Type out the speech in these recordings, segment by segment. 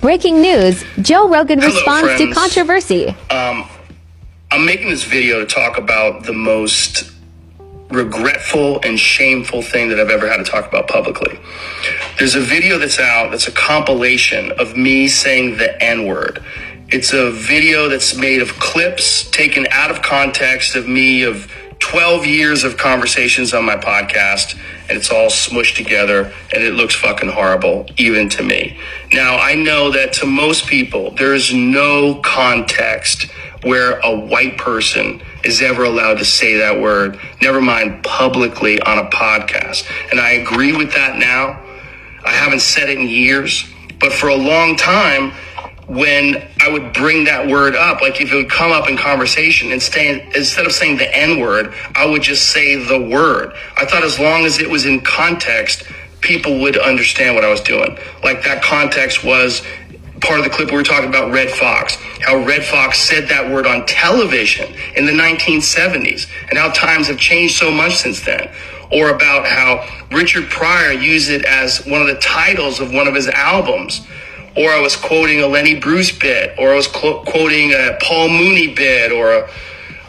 Breaking news Joe Rogan Hello, responds to controversy. Um, I'm making this video to talk about the most regretful and shameful thing that I've ever had to talk about publicly. There's a video that's out that's a compilation of me saying the N word. It's a video that's made of clips taken out of context of me of 12 years of conversations on my podcast, and it's all smushed together, and it looks fucking horrible, even to me. Now, I know that to most people, there is no context where a white person is ever allowed to say that word, never mind publicly on a podcast. And I agree with that now. I haven't said it in years, but for a long time, when I would bring that word up, like if it would come up in conversation, instead instead of saying the N word, I would just say the word. I thought as long as it was in context, people would understand what I was doing. Like that context was part of the clip we were talking about Redd Foxx, how Redd Foxx said that word on television in the 1970s, and how times have changed so much since then. Or about how Richard Pryor used it as one of the titles of one of his albums. Or I was quoting a Lenny Bruce bit, or I was qu- quoting a Paul Mooney bit, or a,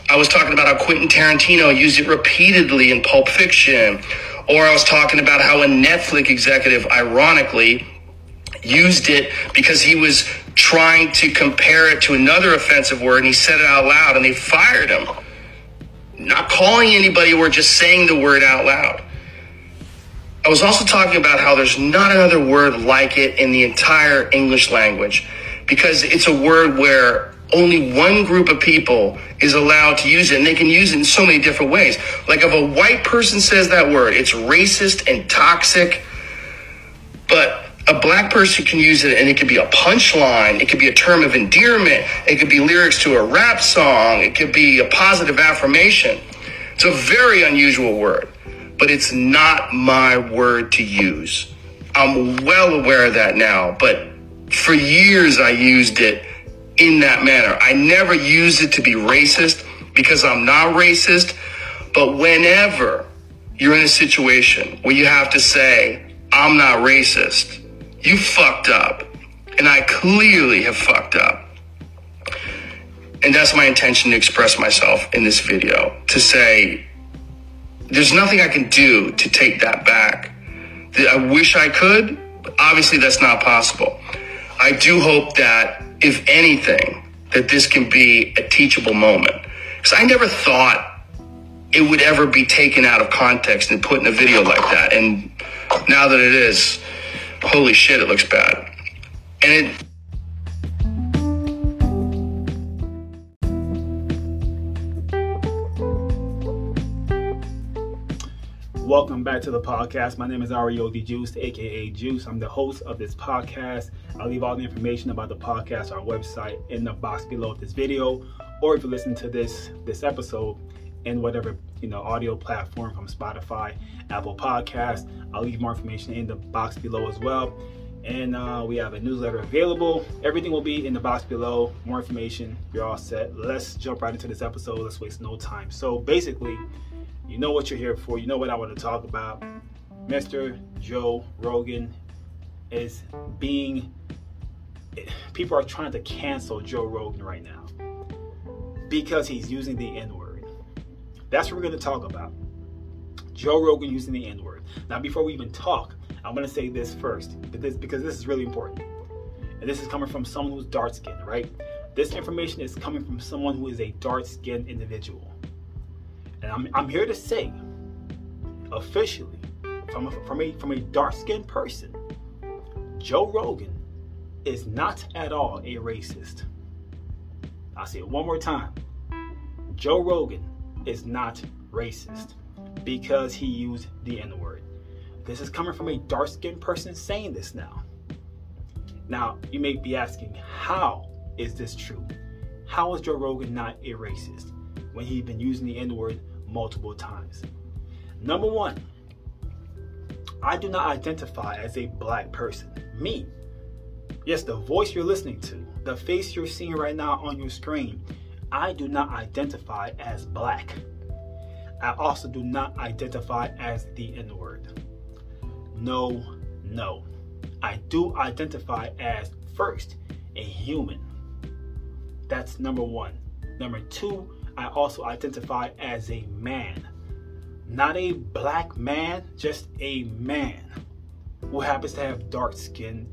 I was talking about how Quentin Tarantino used it repeatedly in Pulp Fiction. Or I was talking about how a Netflix executive, ironically, used it because he was trying to compare it to another offensive word and he said it out loud and they fired him. Not calling anybody or just saying the word out loud. I was also talking about how there's not another word like it in the entire English language because it's a word where only one group of people is allowed to use it and they can use it in so many different ways. Like if a white person says that word, it's racist and toxic, but a black person can use it and it could be a punchline, it could be a term of endearment, it could be lyrics to a rap song, it could be a positive affirmation. It's a very unusual word, but it's not my word to use. I'm well aware of that now, but for years I used it in that manner. I never used it to be racist because I'm not racist, but whenever you're in a situation where you have to say, I'm not racist, you fucked up. And I clearly have fucked up. And that's my intention to express myself in this video to say, there's nothing I can do to take that back. I wish I could, but obviously that's not possible. I do hope that, if anything, that this can be a teachable moment. Because I never thought it would ever be taken out of context and put in a video like that. And now that it is, holy shit, it looks bad. And it Welcome back to the podcast. My name is Ariole Dieujuste, aka Juice. I'm the host of this podcast. I'll leave all the information about the podcast, our website, in the box below this video, or if you listen to this this episode in whatever you know audio platform from Spotify, Apple Podcast, I'll leave more information in the box below as well. And uh, we have a newsletter available. Everything will be in the box below. More information. You're all set. Let's jump right into this episode. Let's waste no time. So basically, you know what you're here for. You know what I want to talk about. Mr. Joe Rogan is being. People are trying to cancel Joe Rogan right now because he's using the N word. That's what we're going to talk about. Joe Rogan using the N word. Now, before we even talk, I'm going to say this first because because this is really important. And this is coming from someone who's dark skinned, right? This information is coming from someone who is a dark skinned individual. And I'm, I'm here to say, officially, from a, from a, from a dark skinned person, Joe Rogan is not at all a racist. I'll say it one more time. Joe Rogan is not racist because he used the N word. This is coming from a dark skinned person saying this now. Now, you may be asking, how is this true? How is Joe Rogan not a racist when he's been using the N word multiple times? Number one, I do not identify as a black person. Me. Yes, the voice you're listening to, the face you're seeing right now on your screen, I do not identify as black. I also do not identify as the N word. No, no. I do identify as first, a human. That's number one. Number two, I also identify as a man. Not a black man, just a man who happens to have dark skin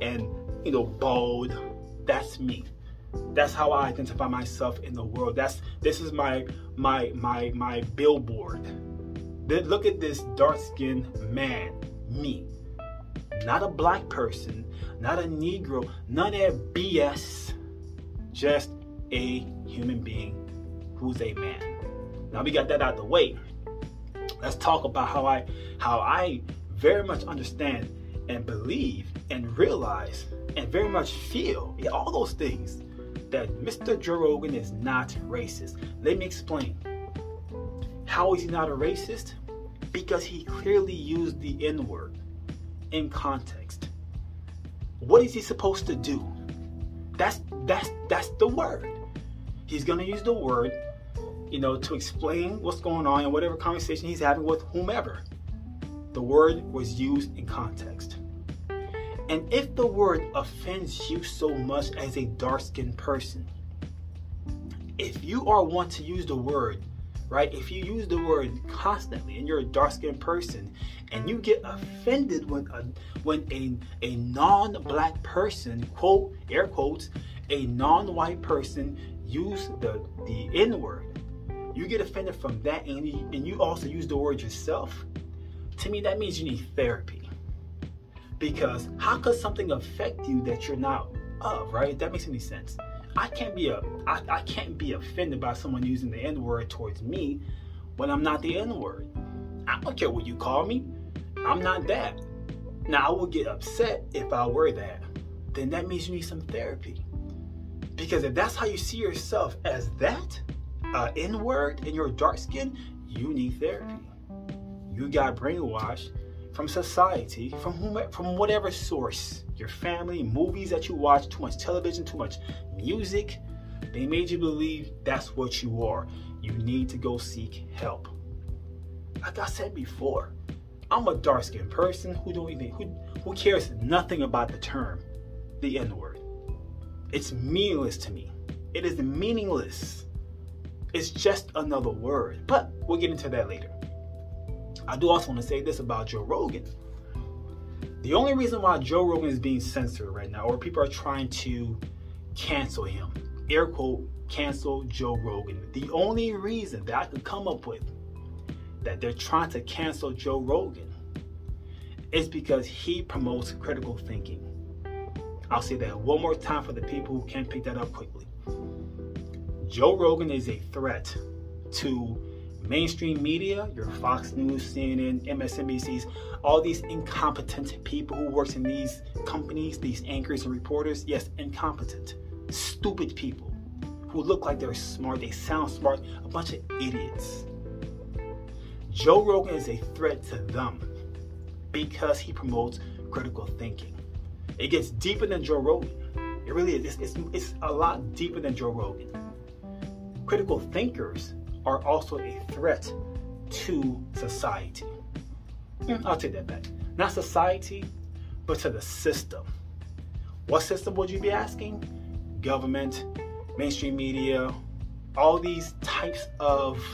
and, you know, bald. That's me. That's how I identify myself in the world. That's this is my my my my billboard. Look at this dark-skinned man, me. Not a black person, not a Negro, none of that BS. Just a human being who's a man. Now we got that out of the way. Let's talk about how I how I very much understand and believe and realize and very much feel yeah, all those things that Mr. Joe Rogan is not racist. Let me explain. How is he not a racist? Because he clearly used the N word in context. What is he supposed to do? That's that's that's the word. He's gonna use the word, you know, to explain what's going on in whatever conversation he's having with whomever. The word was used in context. And if the word offends you so much as a dark skinned person, if you are one to use the word, right? If you use the word constantly and you're a dark skinned person and you get offended when a, when a, a non black person, quote, air quotes, a non white person use the, the N word, you get offended from that and you, and you also use the word yourself, to me, that means you need therapy because how could something affect you that you're not of, right? that makes any sense. I can't be a I, I can't be offended by someone using the N-word towards me when I'm not the N-word. I don't care what you call me. I'm not that. Now I would get upset if I were that. Then that means you need some therapy. Because if that's how you see yourself as that, uh, N-word and you're dark skin, you need therapy. You got brainwashed from society, from whom, from whatever source, your family, movies that you watch, too much television, too much music, they made you believe that's what you are. You need to go seek help. Like I said before, I'm a dark-skinned person who don't even who, who cares nothing about the term, the N-word. It's meaningless to me. It is meaningless. It's just another word. But we'll get into that later. I do also want to say this about Joe Rogan. The only reason why Joe Rogan is being censored right now, or people are trying to cancel him, air quote, cancel Joe Rogan. The only reason that I could come up with that they're trying to cancel Joe Rogan is because he promotes critical thinking. I'll say that one more time for the people who can't pick that up quickly. Joe Rogan is a threat to mainstream media, your Fox News, CNN, MSNBCs, all these incompetent people who works in these companies, these anchors and reporters, yes, incompetent, stupid people who look like they're smart, they sound smart, a bunch of idiots. Joe Rogan is a threat to them because he promotes critical thinking. It gets deeper than Joe Rogan. It really is. It's, it's, it's a lot deeper than Joe Rogan. Critical thinkers are also a threat to society. Hmm, I'll take that back. Not society, but to the system. What system would you be asking? Government, mainstream media, all these types of,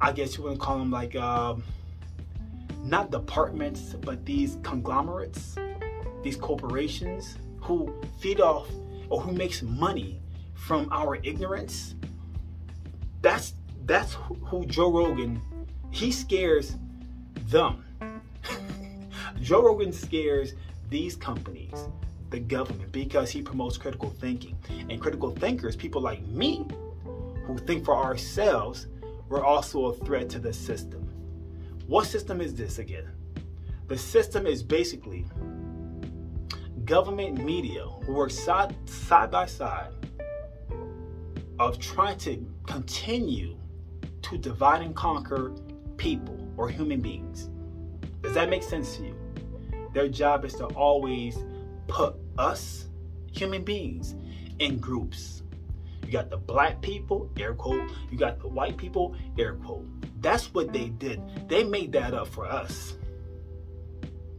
I guess you wouldn't call them like, um, not departments, but these conglomerates, these corporations who feed off or who makes money from our ignorance that's that's who Joe Rogan. He scares them. Joe Rogan scares these companies, the government, because he promotes critical thinking. And critical thinkers, people like me, who think for ourselves, we're also a threat to the system. What system is this again? The system is basically government media who work side, side by side of trying to continue to divide and conquer people or human beings. Does that make sense to you? Their job is to always put us, human beings, in groups. You got the black people, air quote. You got the white people, air quote. That's what they did. They made that up for us.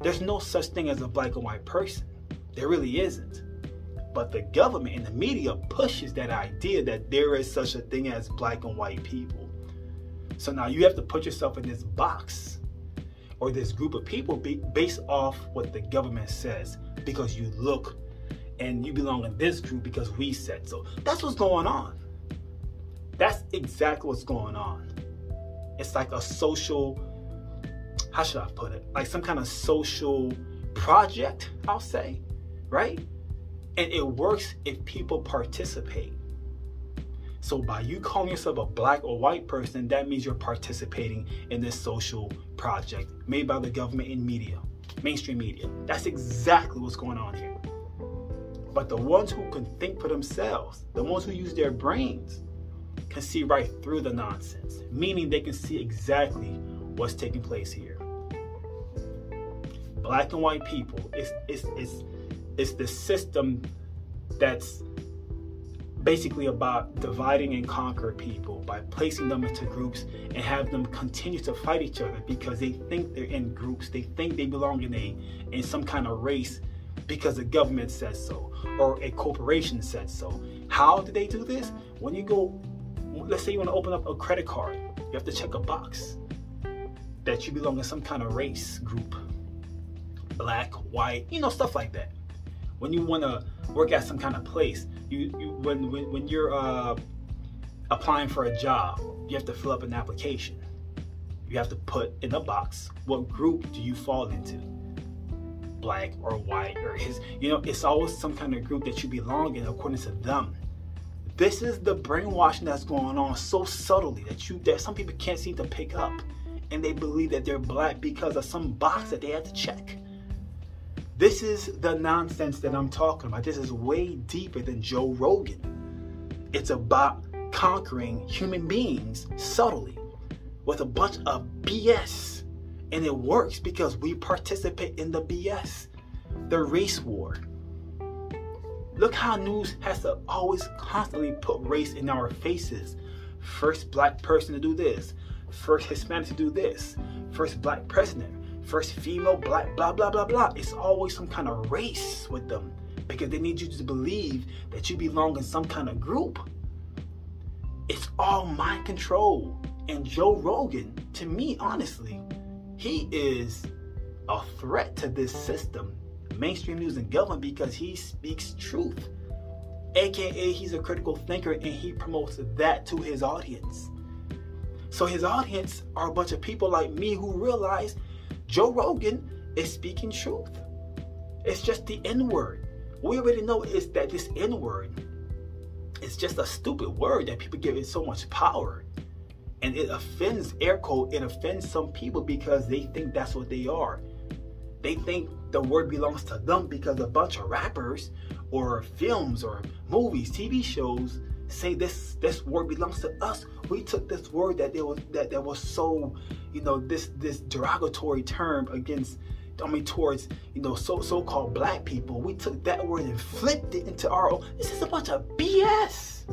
There's no such thing as a black and white person. There really isn't. But the government and the media pushes that idea that there is such a thing as black and white people. So now you have to put yourself in this box or this group of people based off what the government says because you look and you belong in this group because we said so. That's what's going on. That's exactly what's going on. It's like a social, how should I put it? Like some kind of social project, I'll say, right? And it works if people participate. So by you calling yourself a black or white person, that means you're participating in this social project made by the government and media, mainstream media. That's exactly what's going on here. But the ones who can think for themselves, the ones who use their brains, can see right through the nonsense, meaning they can see exactly what's taking place here. Black and white people, it's, it's, it's, it's the system that's basically about dividing and conquer people by placing them into groups and have them continue to fight each other because they think they're in groups. They think they belong in a in some kind of race because the government says so or a corporation said so. How do they do this? When you go let's say you want to open up a credit card, you have to check a box that you belong in some kind of race group black, white, you know, stuff like that. When you want to work at some kind of place, you, you when, when, when you're uh, applying for a job, you have to fill up an application. You have to put in a box what group do you fall into black or white or his you know it's always some kind of group that you belong in according to them this is the brainwashing that's going on so subtly that you that some people can't seem to pick up. And they believe that they're black because of some box that they had to check. This is the nonsense that I'm talking about. This is way deeper than Joe Rogan. It's about conquering human beings subtly with a bunch of BS. And it works because we participate in the BS. The race war, Look how news has to always constantly put race in our faces. First black person to do this, first Hispanic to do this, first black president, first female black, blah, blah, blah, blah. It's always some kind of race with them because they need you to believe that you belong in some kind of group. It's all mind control. And Joe Rogan, to me, honestly, he is a threat to this system mainstream news and government because he speaks truth. AKA, he's a critical thinker and he promotes that to his audience. So his audience are a bunch of people like me who realize Joe Rogan is speaking truth. It's just the N word. We already know is that this N word is just a stupid word that people give it so much power. And it offends, air quote, it offends some people because they think that's what they are. They think the word belongs to them because a bunch of rappers or films or movies, TV shows say this this word belongs to us. We took this word that it was that, that was so, you know, this this derogatory term against I mean towards, you know, so so-called black people. We took that word and flipped it into our own. This is a bunch of BS.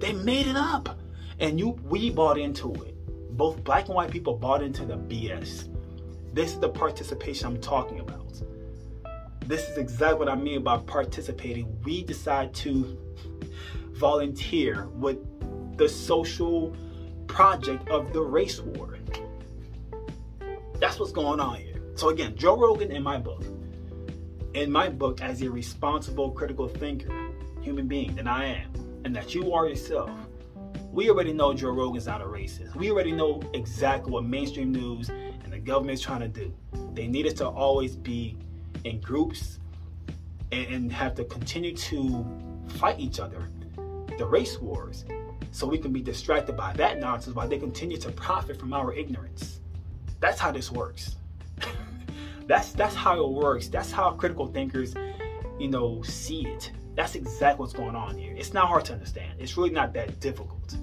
They made it up. And you we bought into it. Both black and white people bought into the BS. This is the participation I'm talking about. This is exactly what I mean by participating. We decide to volunteer with the social project of the race war. That's what's going on here. So again, Joe Rogan in my book, in my book as a responsible critical thinker, human being that I am, and that you are yourself, we already know Joe Rogan's not a racist. We already know exactly what mainstream news and the government is trying to do. They need us to always be in groups and, and have to continue to fight each other, the race wars, so we can be distracted by that nonsense while they continue to profit from our ignorance. That's how this works. that's that's how it works. That's how critical thinkers, you know, see it. That's exactly what's going on here. It's not hard to understand. It's really not that difficult.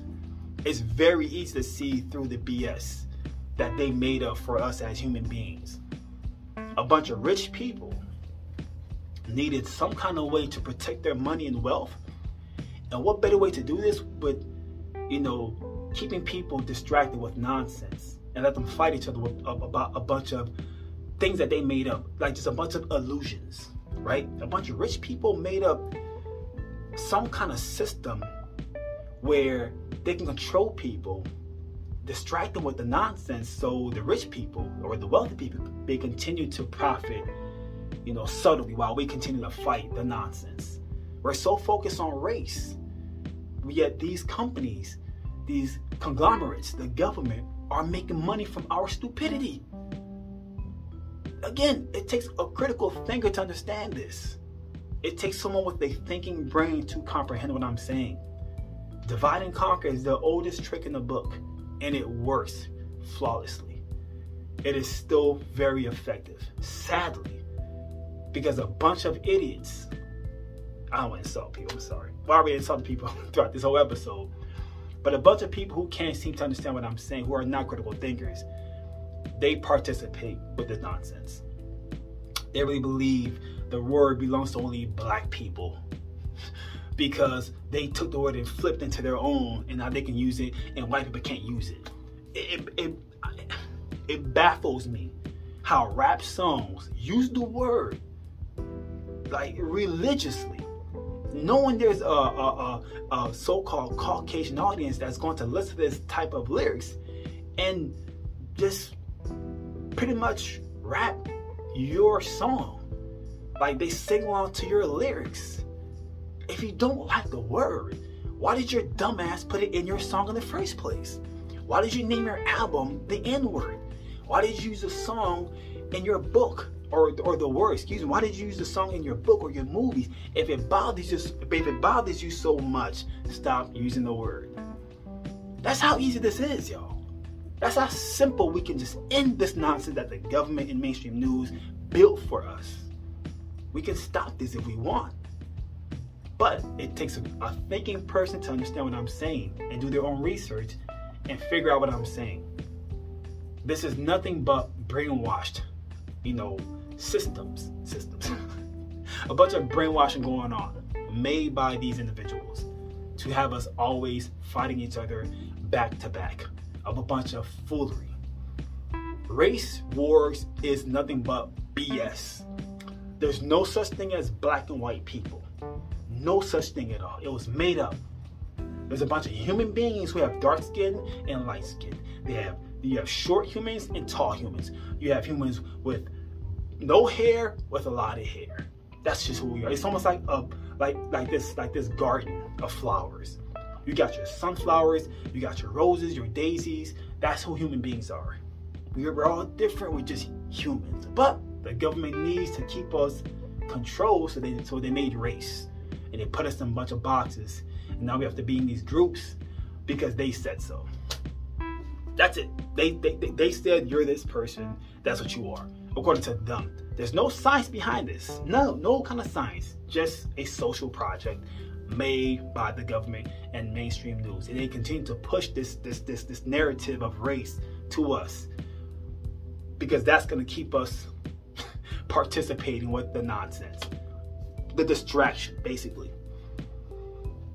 It's very easy to see through the BS that they made up for us as human beings a bunch of rich people needed some kind of way to protect their money and wealth. And what better way to do this with, you know, keeping people distracted with nonsense and let them fight each other with, about a bunch of things that they made up, like just a bunch of illusions. right? A bunch of rich people made up some kind of system where they can control people, distract them with the nonsense, so the rich people or the wealthy people they continue to profit, you know, subtly while we continue to fight the nonsense. We're so focused on race, yet these companies, these conglomerates, the government, are making money from our stupidity. Again, it takes a critical thinker to understand this. It takes someone with a thinking brain to comprehend what I'm saying. Divide and conquer is the oldest trick in the book, and it works flawlessly. It is still very effective, sadly, because a bunch of idiots. I don't insult people, I'm sorry. Well, I already insulted people throughout this whole episode. But a bunch of people who can't seem to understand what I'm saying, who are not critical thinkers, they participate with this nonsense. They really believe the word belongs to only black people because they took the word and flipped into their own and now they can use it and white people can't use it. It, it, it, it baffles me how rap songs use the word like religiously knowing there's a, a, a, a, so-called Caucasian audience that's going to listen to this type of lyrics and just pretty much rap your song. Like they sing along to your lyrics. If you don't like the word, why did your dumbass put it in your song in the first place? Why did you name your album the N-word? Why did you use a song in your book or, or the word, excuse me, why did you use the song in your book or your movies? If it bothers you, if it bothers you so much, stop using the word. That's how easy this is, y'all. That's how simple we can just end this nonsense that the government and mainstream news built for us. We can stop this if we want. But it takes a, a thinking person to understand what I'm saying and do their own research and figure out what I'm saying. This is nothing but brainwashed, you know, systems, systems, a bunch of brainwashing going on made by these individuals to have us always fighting each other back to back of a bunch of foolery. Race wars is nothing but BS. There's no such thing as black and white people. No such thing at all. It was made up. There's a bunch of human beings who have dark skin and light skin. They have you have short humans and tall humans. You have humans with no hair with a lot of hair. That's just who we are. It's almost like a like like this like this garden of flowers. You got your sunflowers, you got your roses, your daisies. That's who human beings are. We're all different. We're just humans. But the government needs to keep us controlled, so they so they made race and they put us in a bunch of boxes. And now we have to be in these groups because they said so. That's it. They, they, they said you're this person. That's what you are according to them. There's no science behind this. No, no kind of science. Just a social project made by the government and mainstream news. And they continue to push this this this this narrative of race to us because that's to keep us participating with the nonsense. The distraction, basically.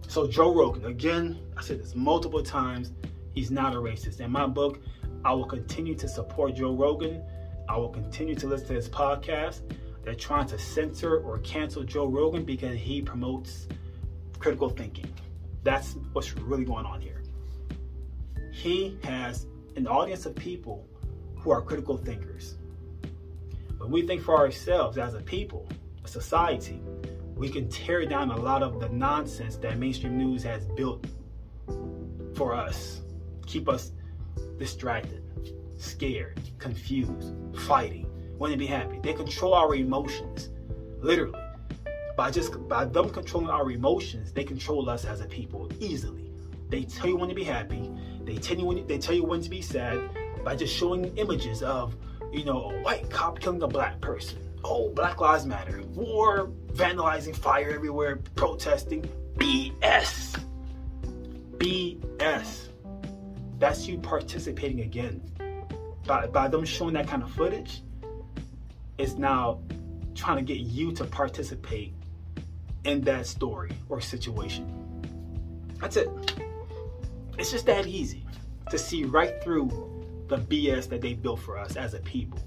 So Joe Rogan, again, I said this multiple times, he's not a racist. In my book, I will continue to support Joe Rogan I will continue to listen to his podcast. They're trying to censor or cancel Joe Rogan because he promotes critical thinking. That's what's really going on here. He has an audience of people who are critical thinkers. When we think for ourselves as a people, a society, we can tear down a lot of the nonsense that mainstream news has built for us, keep us distracted scared, confused, fighting, wanting to be happy. They control our emotions, literally. By just by them controlling our emotions, they control us as a people easily. They tell you when to be happy. They tell you when they tell you when to be sad by just showing images of, you know, a white cop killing a black person. Oh, Black Lives Matter. War, vandalizing, fire everywhere, protesting. BS. BS. That's you participating again by, by them showing that kind of footage, it's now trying to get you to participate in that story or situation. That's it. It's just that easy to see right through the BS that they built for us as a people.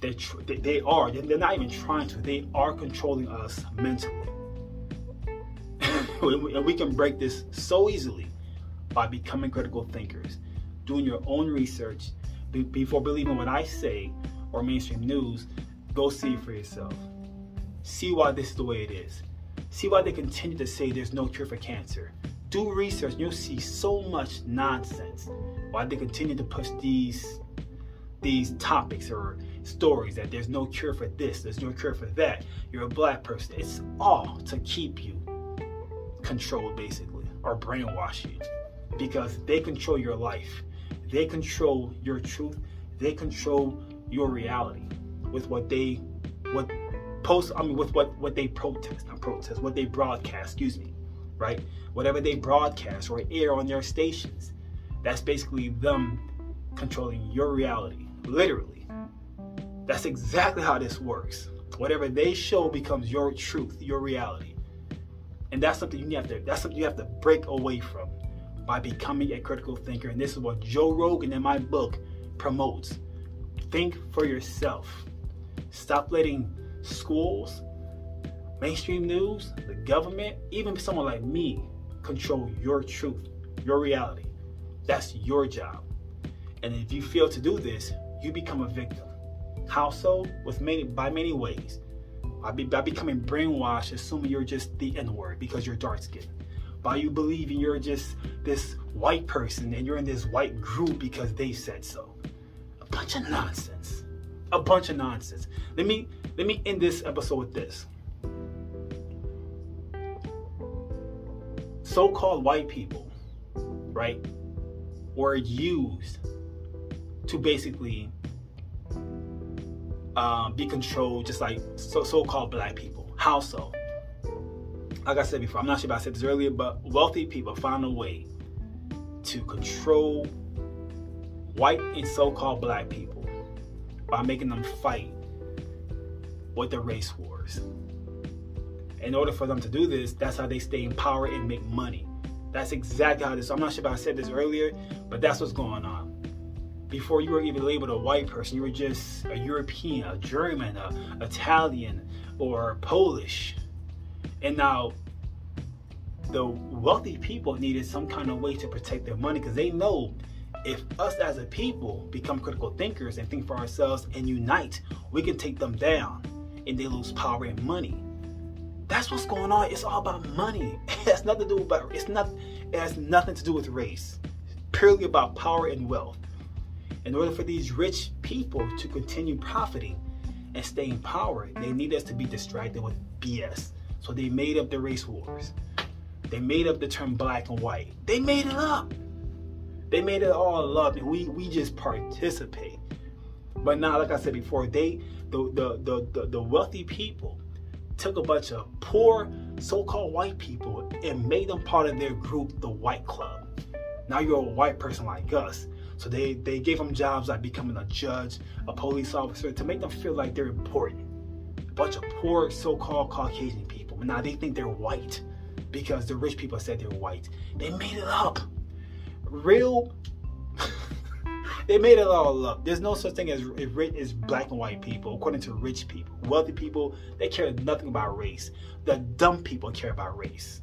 They, tr- they, are. They're not even trying to. They are controlling us mentally. and we can break this so easily by becoming critical thinkers, doing your own research before believing what I say or mainstream news. Go see for yourself. See why this is the way it is. See why they continue to say there's no cure for cancer. Do research, and you'll see so much nonsense. Why they continue to push these these topics or stories that there's no cure for this, there's no cure for that. You're a black person. It's all to keep you controlled, basically, or brainwash you, because they control your life. They control your truth. They control your reality with what they what post I mean with what what they protest, not protest, what they broadcast, excuse me, right? Whatever they broadcast or air on their stations, that's basically them controlling your reality, literally. That's exactly how this works. Whatever they show becomes your truth, your reality. And that's something you have to that's something you have to break away from by becoming a critical thinker. And this is what Joe Rogan in my book promotes. Think for yourself. Stop letting schools, mainstream news, the government, even someone like me control your truth, your reality. That's your job. And if you fail to do this, you become a victim. How so? With many by many ways. By, be, by becoming brainwashed, assuming you're just the N-word because you're dark skinned. By you believing you're just this white person and you're in this white group because they said so. A bunch of nonsense. A bunch of nonsense. Let me let me end this episode with this. So-called white people, right, were used to basically um, be controlled just like so, so-called black people. How so? Like I said before, I'm not sure if I said this earlier, but wealthy people find a way to control white and so-called black people by making them fight with the race wars. In order for them to do this, that's how they stay in power and make money. That's exactly how this. I'm not sure if I said this earlier, but that's what's going on. Before you were even labeled a white person, you were just a European, a German, a Italian, or Polish. And now the wealthy people needed some kind of way to protect their money because they know if us as a people become critical thinkers and think for ourselves and unite, we can take them down and they lose power and money. That's what's going on. It's all about money. It has nothing to do about it's not it has nothing to do with race. It's purely about power and wealth. In order for these rich people to continue profiting and stay in power, they need us to be distracted with BS. So they made up the race wars. They made up the term black and white. They made it up. They made it all up and we we just participate. But now, like I said before, they the the the, the, the wealthy people took a bunch of poor so-called white people and made them part of their group, the White Club. Now you're a white person like us. So they, they gave them jobs like becoming a judge, a police officer, to make them feel like they're important. A bunch of poor so-called Caucasian people. Now they think they're white because the rich people said they're white. They made it up. Real they made it all up. There's no such thing as as black and white people, according to rich people. Wealthy people, they care nothing about race. The dumb people care about race.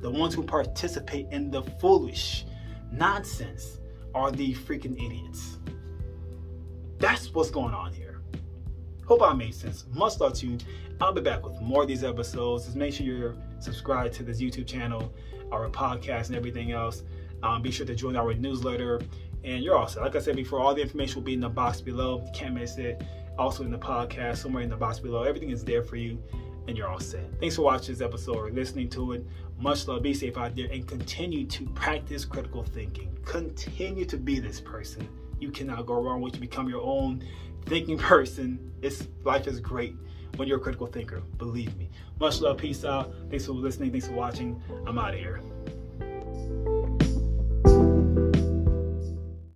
The ones who participate in the foolish nonsense are the freaking idiots. That's what's going on here. Hope I made sense. Much love to you. I'll be back with more of these episodes. Just make sure you're subscribed to this YouTube channel, our podcast, and everything else. Um, be sure to join our newsletter and you're all set. Like I said before, all the information will be in the box below. Can't miss it. Also in the podcast, somewhere in the box below. Everything is there for you, and you're all set. Thanks for watching this episode or listening to it. Much love. Be safe out there, and continue to practice critical thinking. Continue to be this person. You cannot go wrong once you become your own thinking person. It's life is great when you're a critical thinker. Believe me. Much love. Peace out. Thanks for listening. Thanks for watching. I'm out of here.